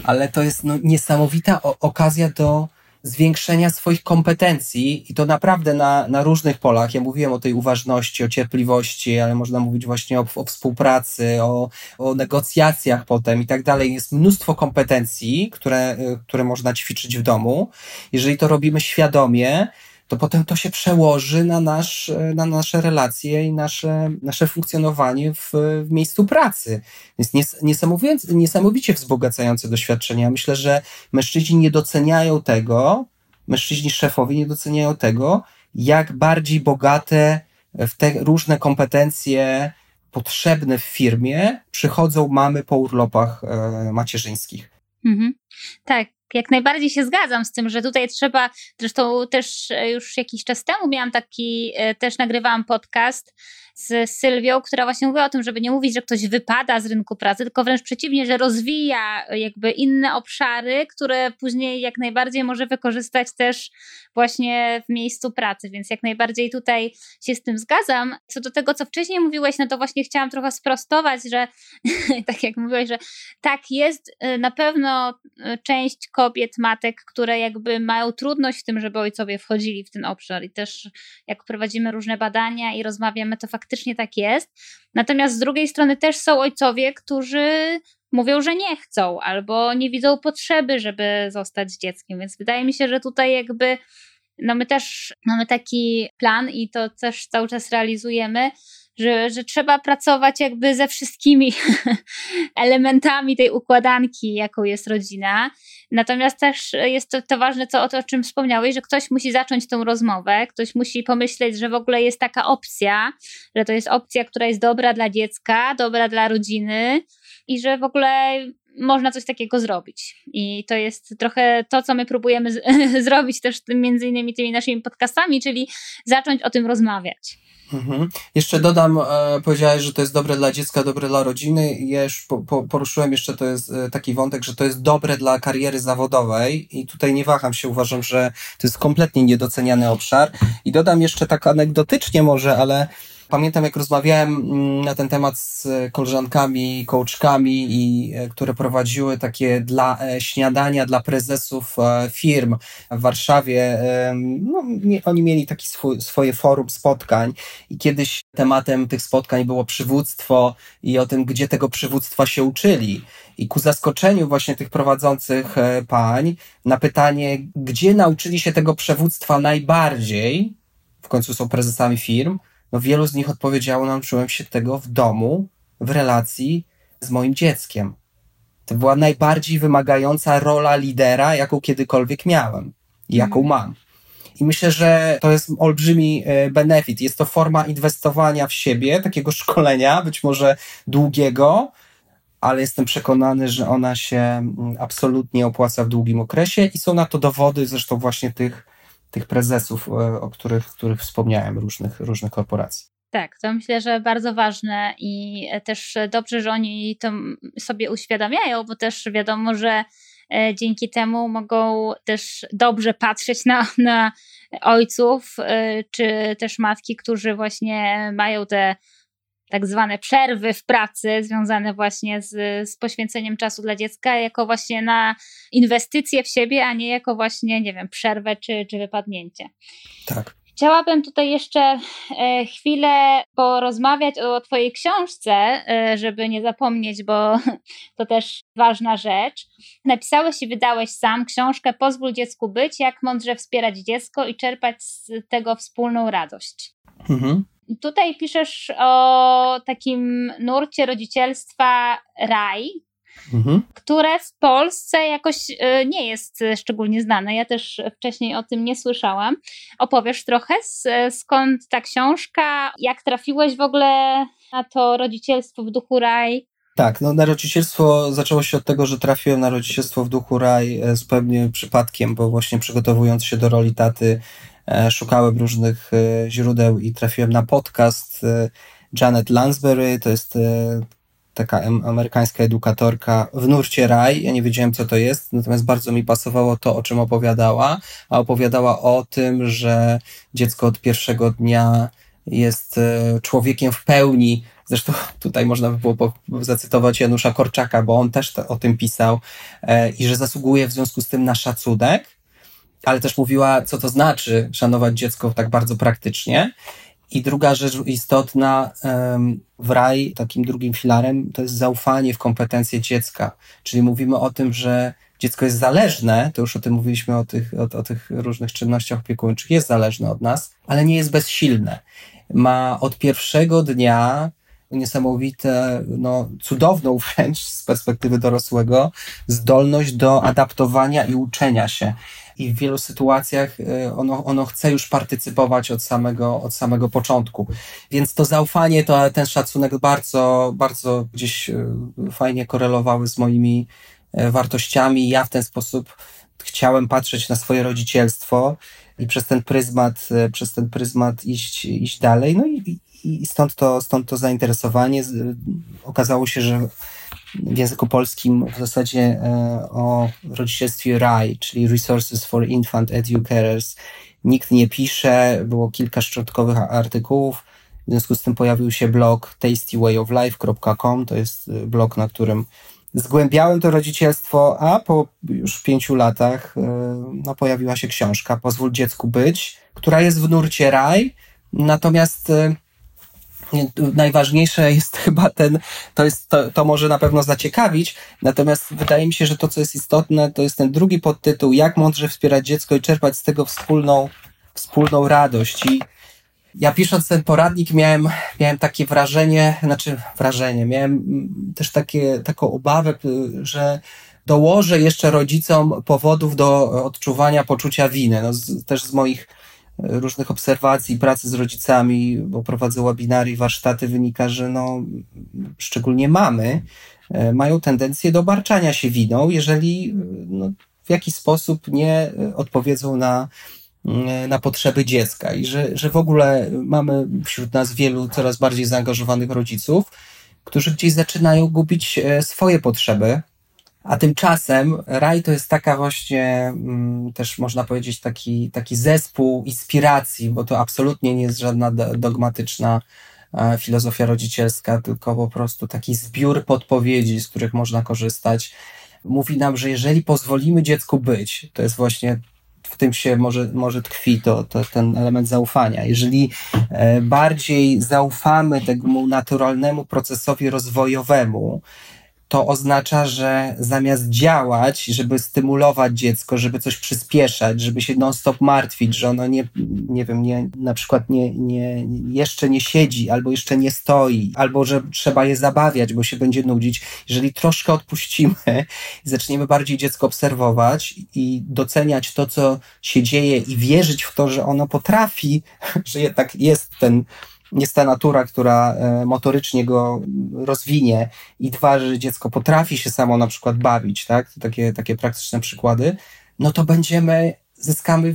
ale to jest no, niesamowita okazja do zwiększenia swoich kompetencji i to naprawdę na, na różnych polach. Ja mówiłem o tej uważności, o cierpliwości, ale można mówić właśnie o, o współpracy, o, o negocjacjach potem i tak dalej. Jest mnóstwo kompetencji, które, które można ćwiczyć w domu. Jeżeli to robimy świadomie, to potem to się przełoży na, nasz, na nasze relacje i nasze, nasze funkcjonowanie w, w miejscu pracy. Jest niesamowicie, niesamowicie wzbogacające doświadczenie. Myślę, że mężczyźni nie doceniają tego, mężczyźni szefowie nie doceniają tego, jak bardziej bogate w te różne kompetencje potrzebne w firmie przychodzą mamy po urlopach e, macierzyńskich. Mhm. Tak, jak najbardziej się zgadzam z tym, że tutaj trzeba, zresztą też e, już jakiś czas temu miałam taki, e, też nagrywałam podcast z Sylwią, która właśnie mówiła o tym, żeby nie mówić, że ktoś wypada z rynku pracy, tylko wręcz przeciwnie, że rozwija jakby inne obszary, które później jak najbardziej może wykorzystać też właśnie w miejscu pracy, więc jak najbardziej tutaj się z tym zgadzam. Co do tego, co wcześniej mówiłeś, no to właśnie chciałam trochę sprostować, że tak jak mówiłeś, że tak jest na pewno y, część kobiet, matek, które jakby mają trudność w tym, żeby ojcowie wchodzili w ten obszar i też jak prowadzimy różne badania i rozmawiamy, to faktycznie tak jest. Natomiast z drugiej strony też są ojcowie, którzy mówią, że nie chcą albo nie widzą potrzeby, żeby zostać dzieckiem. Więc wydaje mi się, że tutaj jakby no my też mamy taki plan i to też cały czas realizujemy, że, że trzeba pracować jakby ze wszystkimi elementami tej układanki, jaką jest rodzina. Natomiast też jest to, to ważne, co, o, czym wspomniałeś, że ktoś musi zacząć tą rozmowę, ktoś musi pomyśleć, że w ogóle jest taka opcja, że to jest opcja, która jest dobra dla dziecka, dobra dla rodziny i że w ogóle można coś takiego zrobić. I to jest trochę to, co my próbujemy z- zrobić też między innymi tymi naszymi podcastami, czyli zacząć o tym rozmawiać. Mhm. Jeszcze dodam, e, powiedziałeś, że to jest dobre dla dziecka, dobre dla rodziny. Już po, po, poruszyłem jeszcze, to jest e, taki wątek, że to jest dobre dla kariery zawodowej i tutaj nie waham się, uważam, że to jest kompletnie niedoceniany obszar. I dodam jeszcze tak anegdotycznie może, ale Pamiętam, jak rozmawiałem mm, na ten temat z koleżankami, coachkami, i, e, które prowadziły takie dla e, śniadania dla prezesów e, firm w Warszawie. No, oni mieli taki swój, swoje forum spotkań i kiedyś tematem tych spotkań było przywództwo i o tym, gdzie tego przywództwa się uczyli. I ku zaskoczeniu właśnie tych prowadzących pań na pytanie, gdzie nauczyli się tego przywództwa najbardziej, w końcu są prezesami firm, no wielu z nich odpowiedziało, nauczyłem się tego w domu, w relacji z moim dzieckiem. To była najbardziej wymagająca rola lidera, jaką kiedykolwiek miałem jaką mhm. mam. I myślę, że to jest olbrzymi e, benefit. Jest to forma inwestowania w siebie, takiego szkolenia, być może długiego, ale jestem przekonany, że ona się mm, absolutnie opłaca w długim okresie i są na to dowody zresztą właśnie tych tych prezesów, e, o których, których wspomniałem, różnych, różnych korporacji. Tak, to myślę, że bardzo ważne i też dobrze, że oni to sobie uświadamiają, bo też wiadomo, że e, dzięki temu mogą też dobrze patrzeć na, na ojców, e, czy też matki, którzy właśnie mają te tak zwane przerwy w pracy związane właśnie z, z poświęceniem czasu dla dziecka, jako właśnie na inwestycje w siebie, a nie jako właśnie, nie wiem, przerwę czy, czy wypadnięcie. Tak. Chciałabym tutaj jeszcze e, chwilę porozmawiać o Twojej książce, e, żeby nie zapomnieć, bo to też ważna rzecz. Napisałeś i wydałeś sam książkę Pozwól dziecku być, jak mądrze wspierać dziecko i czerpać z tego wspólną radość. Mhm. Tutaj piszesz o takim nurcie rodzicielstwa raj, mhm. które w Polsce jakoś y, nie jest szczególnie znane. Ja też wcześniej o tym nie słyszałam. Opowiesz trochę, skąd ta książka, jak trafiłeś w ogóle na to rodzicielstwo w duchu raj? Tak, no na rodzicielstwo zaczęło się od tego, że trafiłem na rodzicielstwo w duchu raj e, zupełnie przypadkiem, bo właśnie przygotowując się do roli taty, E, szukałem różnych e, źródeł i trafiłem na podcast e, Janet Lansbury, to jest taka amerykańska edukatorka w nurcie raj. Ja nie wiedziałem, co to jest, natomiast bardzo mi pasowało to, o czym opowiadała, a opowiadała o tym, że dziecko od pierwszego dnia jest człowiekiem w pełni. Zresztą tutaj można by było zacytować Janusza Korczaka, bo on też o tym pisał i że zasługuje w związku z tym na szacunek ale też mówiła, co to znaczy szanować dziecko tak bardzo praktycznie. I druga rzecz istotna w raj, takim drugim filarem, to jest zaufanie w kompetencje dziecka. Czyli mówimy o tym, że dziecko jest zależne, to już o tym mówiliśmy, o tych, o, o tych różnych czynnościach opiekuńczych, jest zależne od nas, ale nie jest bezsilne. Ma od pierwszego dnia niesamowite, no, cudowną wręcz z perspektywy dorosłego zdolność do adaptowania i uczenia się i w wielu sytuacjach y, ono, ono chce już partycypować od samego, od samego początku. Więc to zaufanie, to ten szacunek bardzo, bardzo gdzieś y, fajnie korelowały z moimi y, wartościami. Ja w ten sposób chciałem patrzeć na swoje rodzicielstwo i przez ten pryzmat, przez ten pryzmat iść, iść dalej. No i, i stąd to, stąd to zainteresowanie. Okazało się, że w języku polskim w zasadzie e, o rodzicielstwie RAI, czyli Resources for Infant Educators. Nikt nie pisze, było kilka szczątkowych artykułów. W związku z tym pojawił się blog tastywayoflife.com. To jest e, blog, na którym zgłębiałem to rodzicielstwo, a po już pięciu latach e, no, pojawiła się książka Pozwól dziecku być, która jest w nurcie raj. Natomiast najważniejsze jest chyba ten, to jest, to, to może na pewno zaciekawić, natomiast wydaje mi się, że to, co jest istotne, to jest ten drugi podtytuł, jak mądrze wspierać dziecko i czerpać z tego wspólną, wspólną radość. I ja pisząc ten poradnik miałem, miałem takie wrażenie, znaczy wrażenie, miałem też takie, taką obawę, że dołożę jeszcze rodzicom powodów do odczuwania poczucia winy. No, z, też z moich różnych obserwacji, pracy z rodzicami, bo prowadzę webinary i warsztaty, wynika, że no, szczególnie mamy, e, mają tendencję do obarczania się winą, jeżeli no, w jakiś sposób nie odpowiedzą na, na potrzeby dziecka. I że, że w ogóle mamy wśród nas wielu coraz bardziej zaangażowanych rodziców, którzy gdzieś zaczynają gubić e, swoje potrzeby, a tymczasem raj to jest taka właśnie, mm, też można powiedzieć, taki, taki zespół inspiracji, bo to absolutnie nie jest żadna dogmatyczna e, filozofia rodzicielska, tylko po prostu taki zbiór podpowiedzi, z których można korzystać. Mówi nam, że jeżeli pozwolimy dziecku być, to jest właśnie w tym się może, może tkwi to, to ten element zaufania. Jeżeli e, bardziej zaufamy temu naturalnemu procesowi rozwojowemu, to oznacza, że zamiast działać, żeby stymulować dziecko, żeby coś przyspieszać, żeby się non-stop martwić, że ono nie, nie wiem, nie, na przykład nie, nie, jeszcze nie siedzi, albo jeszcze nie stoi, albo że trzeba je zabawiać, bo się będzie nudzić. Jeżeli troszkę odpuścimy i zaczniemy bardziej dziecko obserwować i doceniać to, co się dzieje i wierzyć w to, że ono potrafi, że jednak jest ten jest ta natura, która e, motorycznie go rozwinie i dwa, że dziecko potrafi się samo na przykład bawić, tak? Takie, takie praktyczne przykłady, no to będziemy zyskamy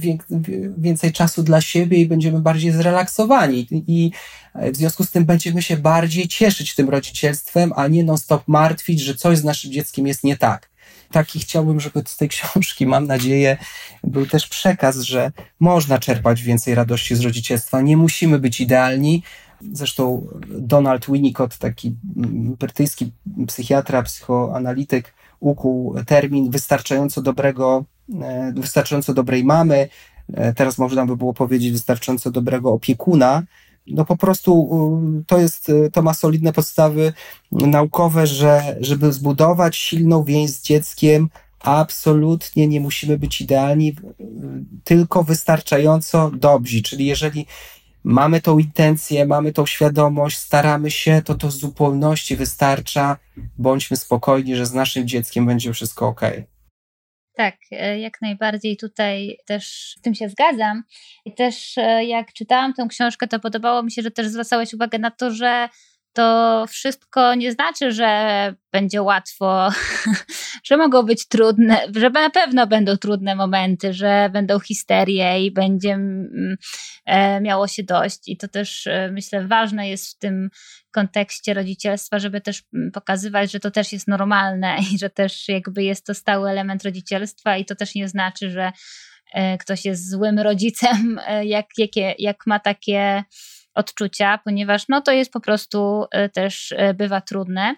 więcej czasu dla siebie i będziemy bardziej zrelaksowani. I w związku z tym będziemy się bardziej cieszyć tym rodzicielstwem, a nie non-stop martwić, że coś z naszym dzieckiem jest nie tak taki chciałbym, żeby z tej książki, mam nadzieję, był też przekaz, że można czerpać więcej radości z rodzicielstwa. Nie musimy być idealni. Zresztą Donald Winnicott, taki brytyjski psychiatra, psychoanalityk, ukuł termin wystarczająco dobrego, e, wystarczająco dobrej mamy. E, teraz można by było powiedzieć wystarczająco dobrego opiekuna, no po prostu to jest, to ma solidne podstawy naukowe, że żeby zbudować silną więź z dzieckiem, absolutnie nie musimy być idealni, tylko wystarczająco dobrzy. Czyli jeżeli mamy tą intencję, mamy tą świadomość, staramy się, to to w zupełności wystarcza. Bądźmy spokojni, że z naszym dzieckiem będzie wszystko ok. Tak, e, jak najbardziej tutaj też z tym się zgadzam. I też e, jak czytałam tę książkę, to podobało mi się, że też zwracałeś uwagę na to, że to wszystko nie znaczy, że będzie łatwo, że mogą być trudne, że na pewno będą trudne momenty, że będą histerie i będzie mm, e, miało się dość. I to też e, myślę ważne jest w tym kontekście rodzicielstwa, żeby też mm, pokazywać, że to też jest normalne i że też jakby jest to stały element rodzicielstwa i to też nie znaczy, że e, ktoś jest złym rodzicem, jak, jakie, jak ma takie odczucia, ponieważ no to jest po prostu e, też e, bywa trudne.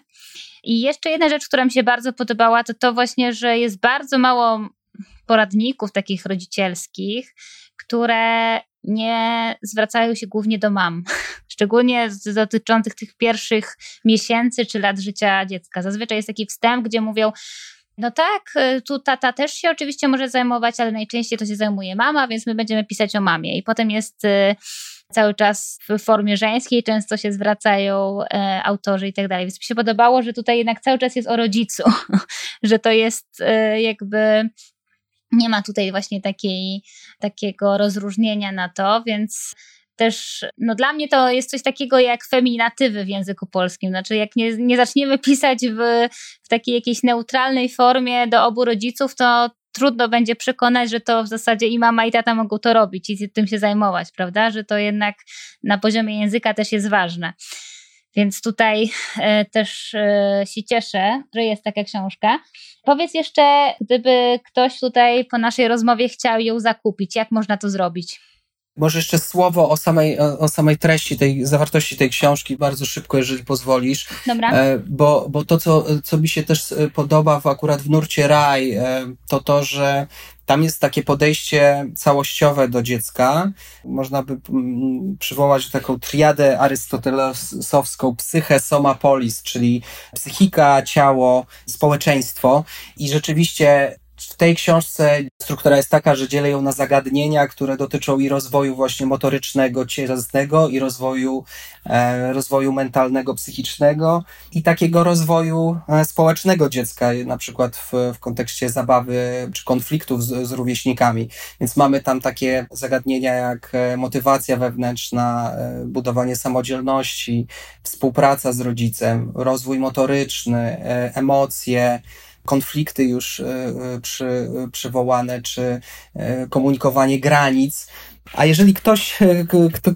I jeszcze jedna rzecz, która mi się bardzo podobała, to to właśnie, że jest bardzo mało poradników takich rodzicielskich, które nie zwracają się głównie do mam, szczególnie dotyczących tych pierwszych miesięcy czy lat życia dziecka. Zazwyczaj jest taki wstęp, gdzie mówią, no tak, e, tu tata też się oczywiście może zajmować, ale najczęściej to się zajmuje mama, więc my będziemy pisać o mamie. I potem jest cały czas w formie żeńskiej, często się zwracają e, autorzy i tak dalej. Więc mi się podobało, że tutaj jednak cały czas jest o rodzicu, że to jest e, jakby nie ma tutaj właśnie takiej, takiego rozróżnienia na to, więc też, no dla mnie to jest coś takiego jak feminatywy w języku polskim. Znaczy, jak nie, nie zaczniemy pisać w, w takiej jakiejś neutralnej formie do obu rodziców, to trudno będzie przekonać, że to w zasadzie i mama, i tata mogą to robić i tym się zajmować, prawda? Że to jednak na poziomie języka też jest ważne. Więc tutaj e, też e, się cieszę, że jest taka książka. Powiedz jeszcze, gdyby ktoś tutaj po naszej rozmowie chciał ją zakupić, jak można to zrobić? Może jeszcze słowo o samej, o samej treści, tej zawartości tej książki, bardzo szybko, jeżeli pozwolisz. Dobra. E, bo, bo to, co, co mi się też e, podoba w, akurat w nurcie Raj, e, to to, że tam jest takie podejście całościowe do dziecka. Można by mm, przywołać taką triadę arystotelesowską psychę, soma, polis, czyli psychika, ciało, społeczeństwo. I rzeczywiście w tej książce struktura jest taka, że dzielę ją na zagadnienia, które dotyczą i rozwoju właśnie motorycznego, cielesnego, i rozwoju, e, rozwoju mentalnego, psychicznego, i takiego rozwoju e, społecznego dziecka, na przykład w, w kontekście zabawy czy konfliktów z, z rówieśnikami. Więc mamy tam takie zagadnienia jak e, motywacja wewnętrzna, e, budowanie samodzielności, współpraca z rodzicem, rozwój motoryczny, emocje, konflikty już e, e, przy, przywołane, czy e, komunikowanie granic. A jeżeli ktoś,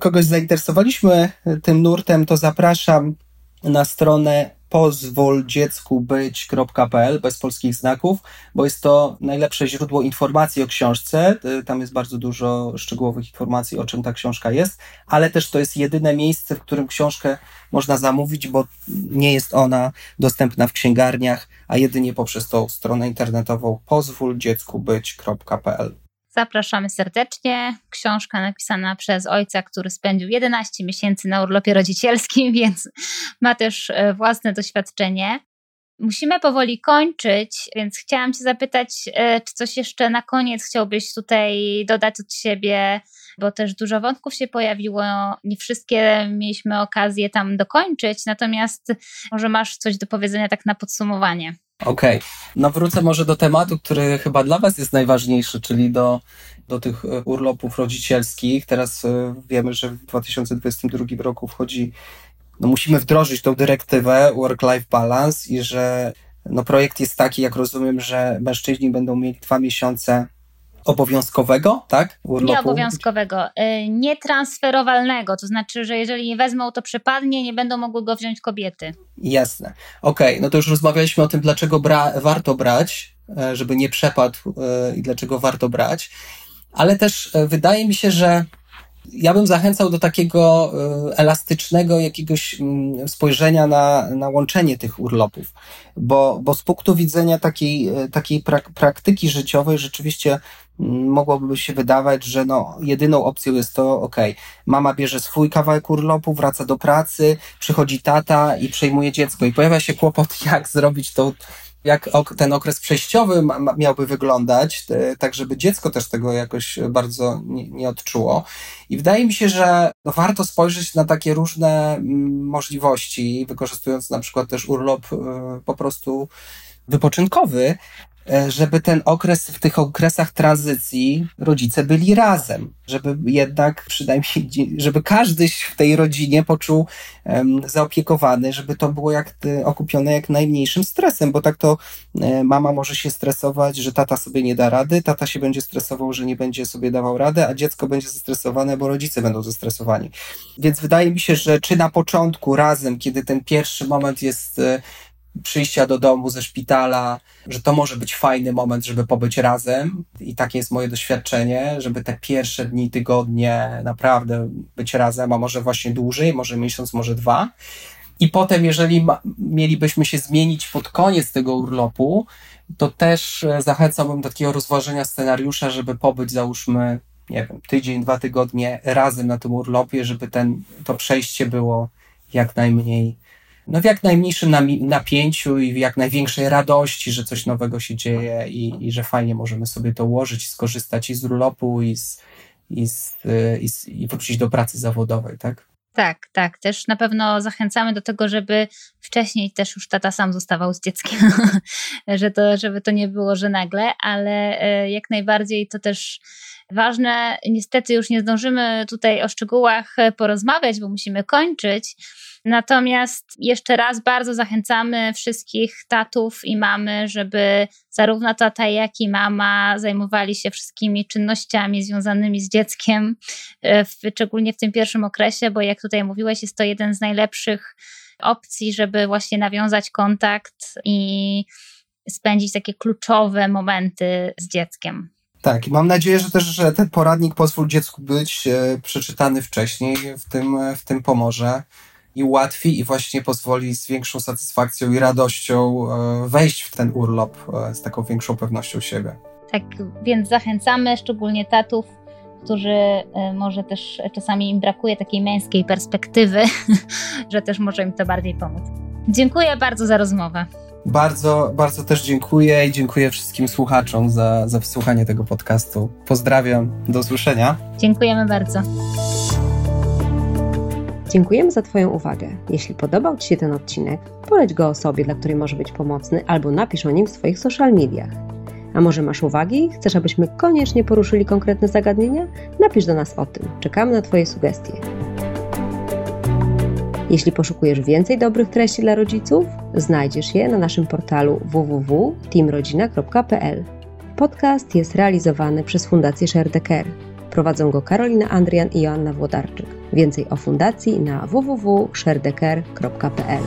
kogoś zainteresowaliśmy tym nurtem, to zapraszam na stronę pozwoldzieckubyć.pl bez polskich znaków, bo jest to najlepsze źródło informacji o książce. Tam jest bardzo dużo szczegółowych informacji, o czym ta książka jest, ale też to jest jedyne miejsce, w którym książkę można zamówić, bo nie jest ona dostępna w księgarniach, a jedynie poprzez tą stronę internetową pozwoldzieckubyć.pl. Zapraszamy serdecznie. Książka napisana przez ojca, który spędził 11 miesięcy na urlopie rodzicielskim, więc ma też e, własne doświadczenie. Musimy powoli kończyć, więc chciałam Cię zapytać, e, czy coś jeszcze na koniec chciałbyś tutaj dodać od siebie, bo też dużo wątków się pojawiło. Nie wszystkie mieliśmy okazję tam dokończyć, natomiast może masz coś do powiedzenia tak na podsumowanie. Okej, okay. no wrócę może do tematu, który chyba dla Was jest najważniejszy, czyli do, do tych e, urlopów rodzicielskich. Teraz e, wiemy, że w 2022 roku wchodzi, no musimy wdrożyć tą dyrektywę Work-Life Balance i że no projekt jest taki, jak rozumiem, że mężczyźni będą mieli dwa miesiące obowiązkowego, tak? Urlopu. Nie obowiązkowego, y, nietransferowalnego, to znaczy, że jeżeli nie wezmą, to przepadnie, nie będą mogły go wziąć kobiety. Jasne. Okej, okay. no to już rozmawialiśmy o tym, dlaczego bra warto brać, e, żeby nie przepadł e, i dlaczego warto brać, ale też e, wydaje mi się, że ja bym zachęcał do takiego e, elastycznego jakiegoś mm, spojrzenia na, na łączenie tych urlopów, bo, bo z punktu widzenia takiej, e, takiej prak praktyki życiowej rzeczywiście mm, mogłoby się wydawać, że no, jedyną opcją jest to, ok, mama bierze swój kawałek urlopu, wraca do pracy, przychodzi tata i przejmuje dziecko i pojawia się kłopot, jak zrobić tą jak ten okres przejściowy miałby wyglądać, tak żeby dziecko też tego jakoś bardzo nie, odczuło. I wydaje mi się, że no warto spojrzeć na takie różne mm, możliwości, wykorzystując na przykład też urlop y, po prostu wypoczynkowy, E, żeby ten okres, w tych okresach tranzycji rodzice byli razem, żeby jednak przynajmniej, żeby każdy w tej rodzinie poczuł um, zaopiekowany, żeby to było jak okupione jak najmniejszym stresem, bo tak to e, mama może się stresować, że tata sobie nie da rady, tata się będzie stresował, że nie będzie sobie dawał rady, a dziecko będzie zestresowane, bo rodzice będą zestresowani. Więc wydaje mi się, że czy na początku razem, kiedy ten pierwszy moment jest e, przyjścia do domu ze szpitala, że to może być fajny moment, żeby pobyć razem. I takie jest moje doświadczenie, żeby te pierwsze dni, tygodnie naprawdę być razem, a może właśnie dłużej, może miesiąc, może dwa. I potem, jeżeli ma, mielibyśmy się zmienić pod koniec tego urlopu, to też e, zachęcałbym do takiego rozważenia scenariusza, żeby pobyć, załóżmy, nie wiem, tydzień, dwa tygodnie razem na tym urlopie, żeby ten, to przejście było jak najmniej no w jak najmniejszym napięciu i w jak największej radości, że coś nowego się dzieje i, i że fajnie możemy sobie to ułożyć, skorzystać i z urlopu, i, z, i, z, i, z, i wrócić do pracy zawodowej, tak? Tak, tak. Też na pewno zachęcamy do tego, żeby wcześniej też już tata sam zostawał z dzieckiem, że to, żeby to nie było, że nagle, ale e, jak najbardziej to też ważne. Niestety już nie zdążymy tutaj o szczegółach e, porozmawiać, bo musimy kończyć. Natomiast jeszcze raz bardzo zachęcamy wszystkich tatów i mamy, żeby zarówno tata, jak i mama zajmowali się wszystkimi czynnościami związanymi z dzieckiem, e, szczególnie w tym pierwszym okresie, bo jak tutaj mówiłeś, jest to jeden z najlepszych opcji, żeby właśnie nawiązać kontakt i spędzić takie kluczowe momenty z dzieckiem. Tak, i mam nadzieję, że też, że ten poradnik pozwól dziecku być e, przeczytany wcześniej, w tym, w tym pomoże i ułatwi i właśnie pozwoli z większą satysfakcją i radością e, wejść w ten urlop e, z taką większą pewnością siebie. Tak, więc zachęcamy szczególnie tatów, którzy e, może też czasami im brakuje takiej męskiej perspektywy, że też może im to bardziej pomóc. Dziękuję bardzo za rozmowę. Bardzo, bardzo też dziękuję i dziękuję wszystkim słuchaczom za, za wysłuchanie tego podcastu. Pozdrawiam, do usłyszenia. Dziękujemy bardzo. Dziękujemy za Twoją uwagę. Jeśli podobał Ci się ten odcinek, poleć go osobie, dla której może być pomocny, albo napisz o nim w swoich social mediach. A może masz uwagi? Chcesz, abyśmy koniecznie poruszyli konkretne zagadnienia? Napisz do nas o tym. Czekamy na Twoje sugestie. Jeśli poszukujesz więcej dobrych treści dla rodziców, znajdziesz je na naszym portalu www.teamrodzina.pl. Podcast jest realizowany przez Fundację Share the Care. Prowadzą go Karolina Andrian i Joanna Włodarczyk. Więcej o fundacji na www.sharedecare.pl.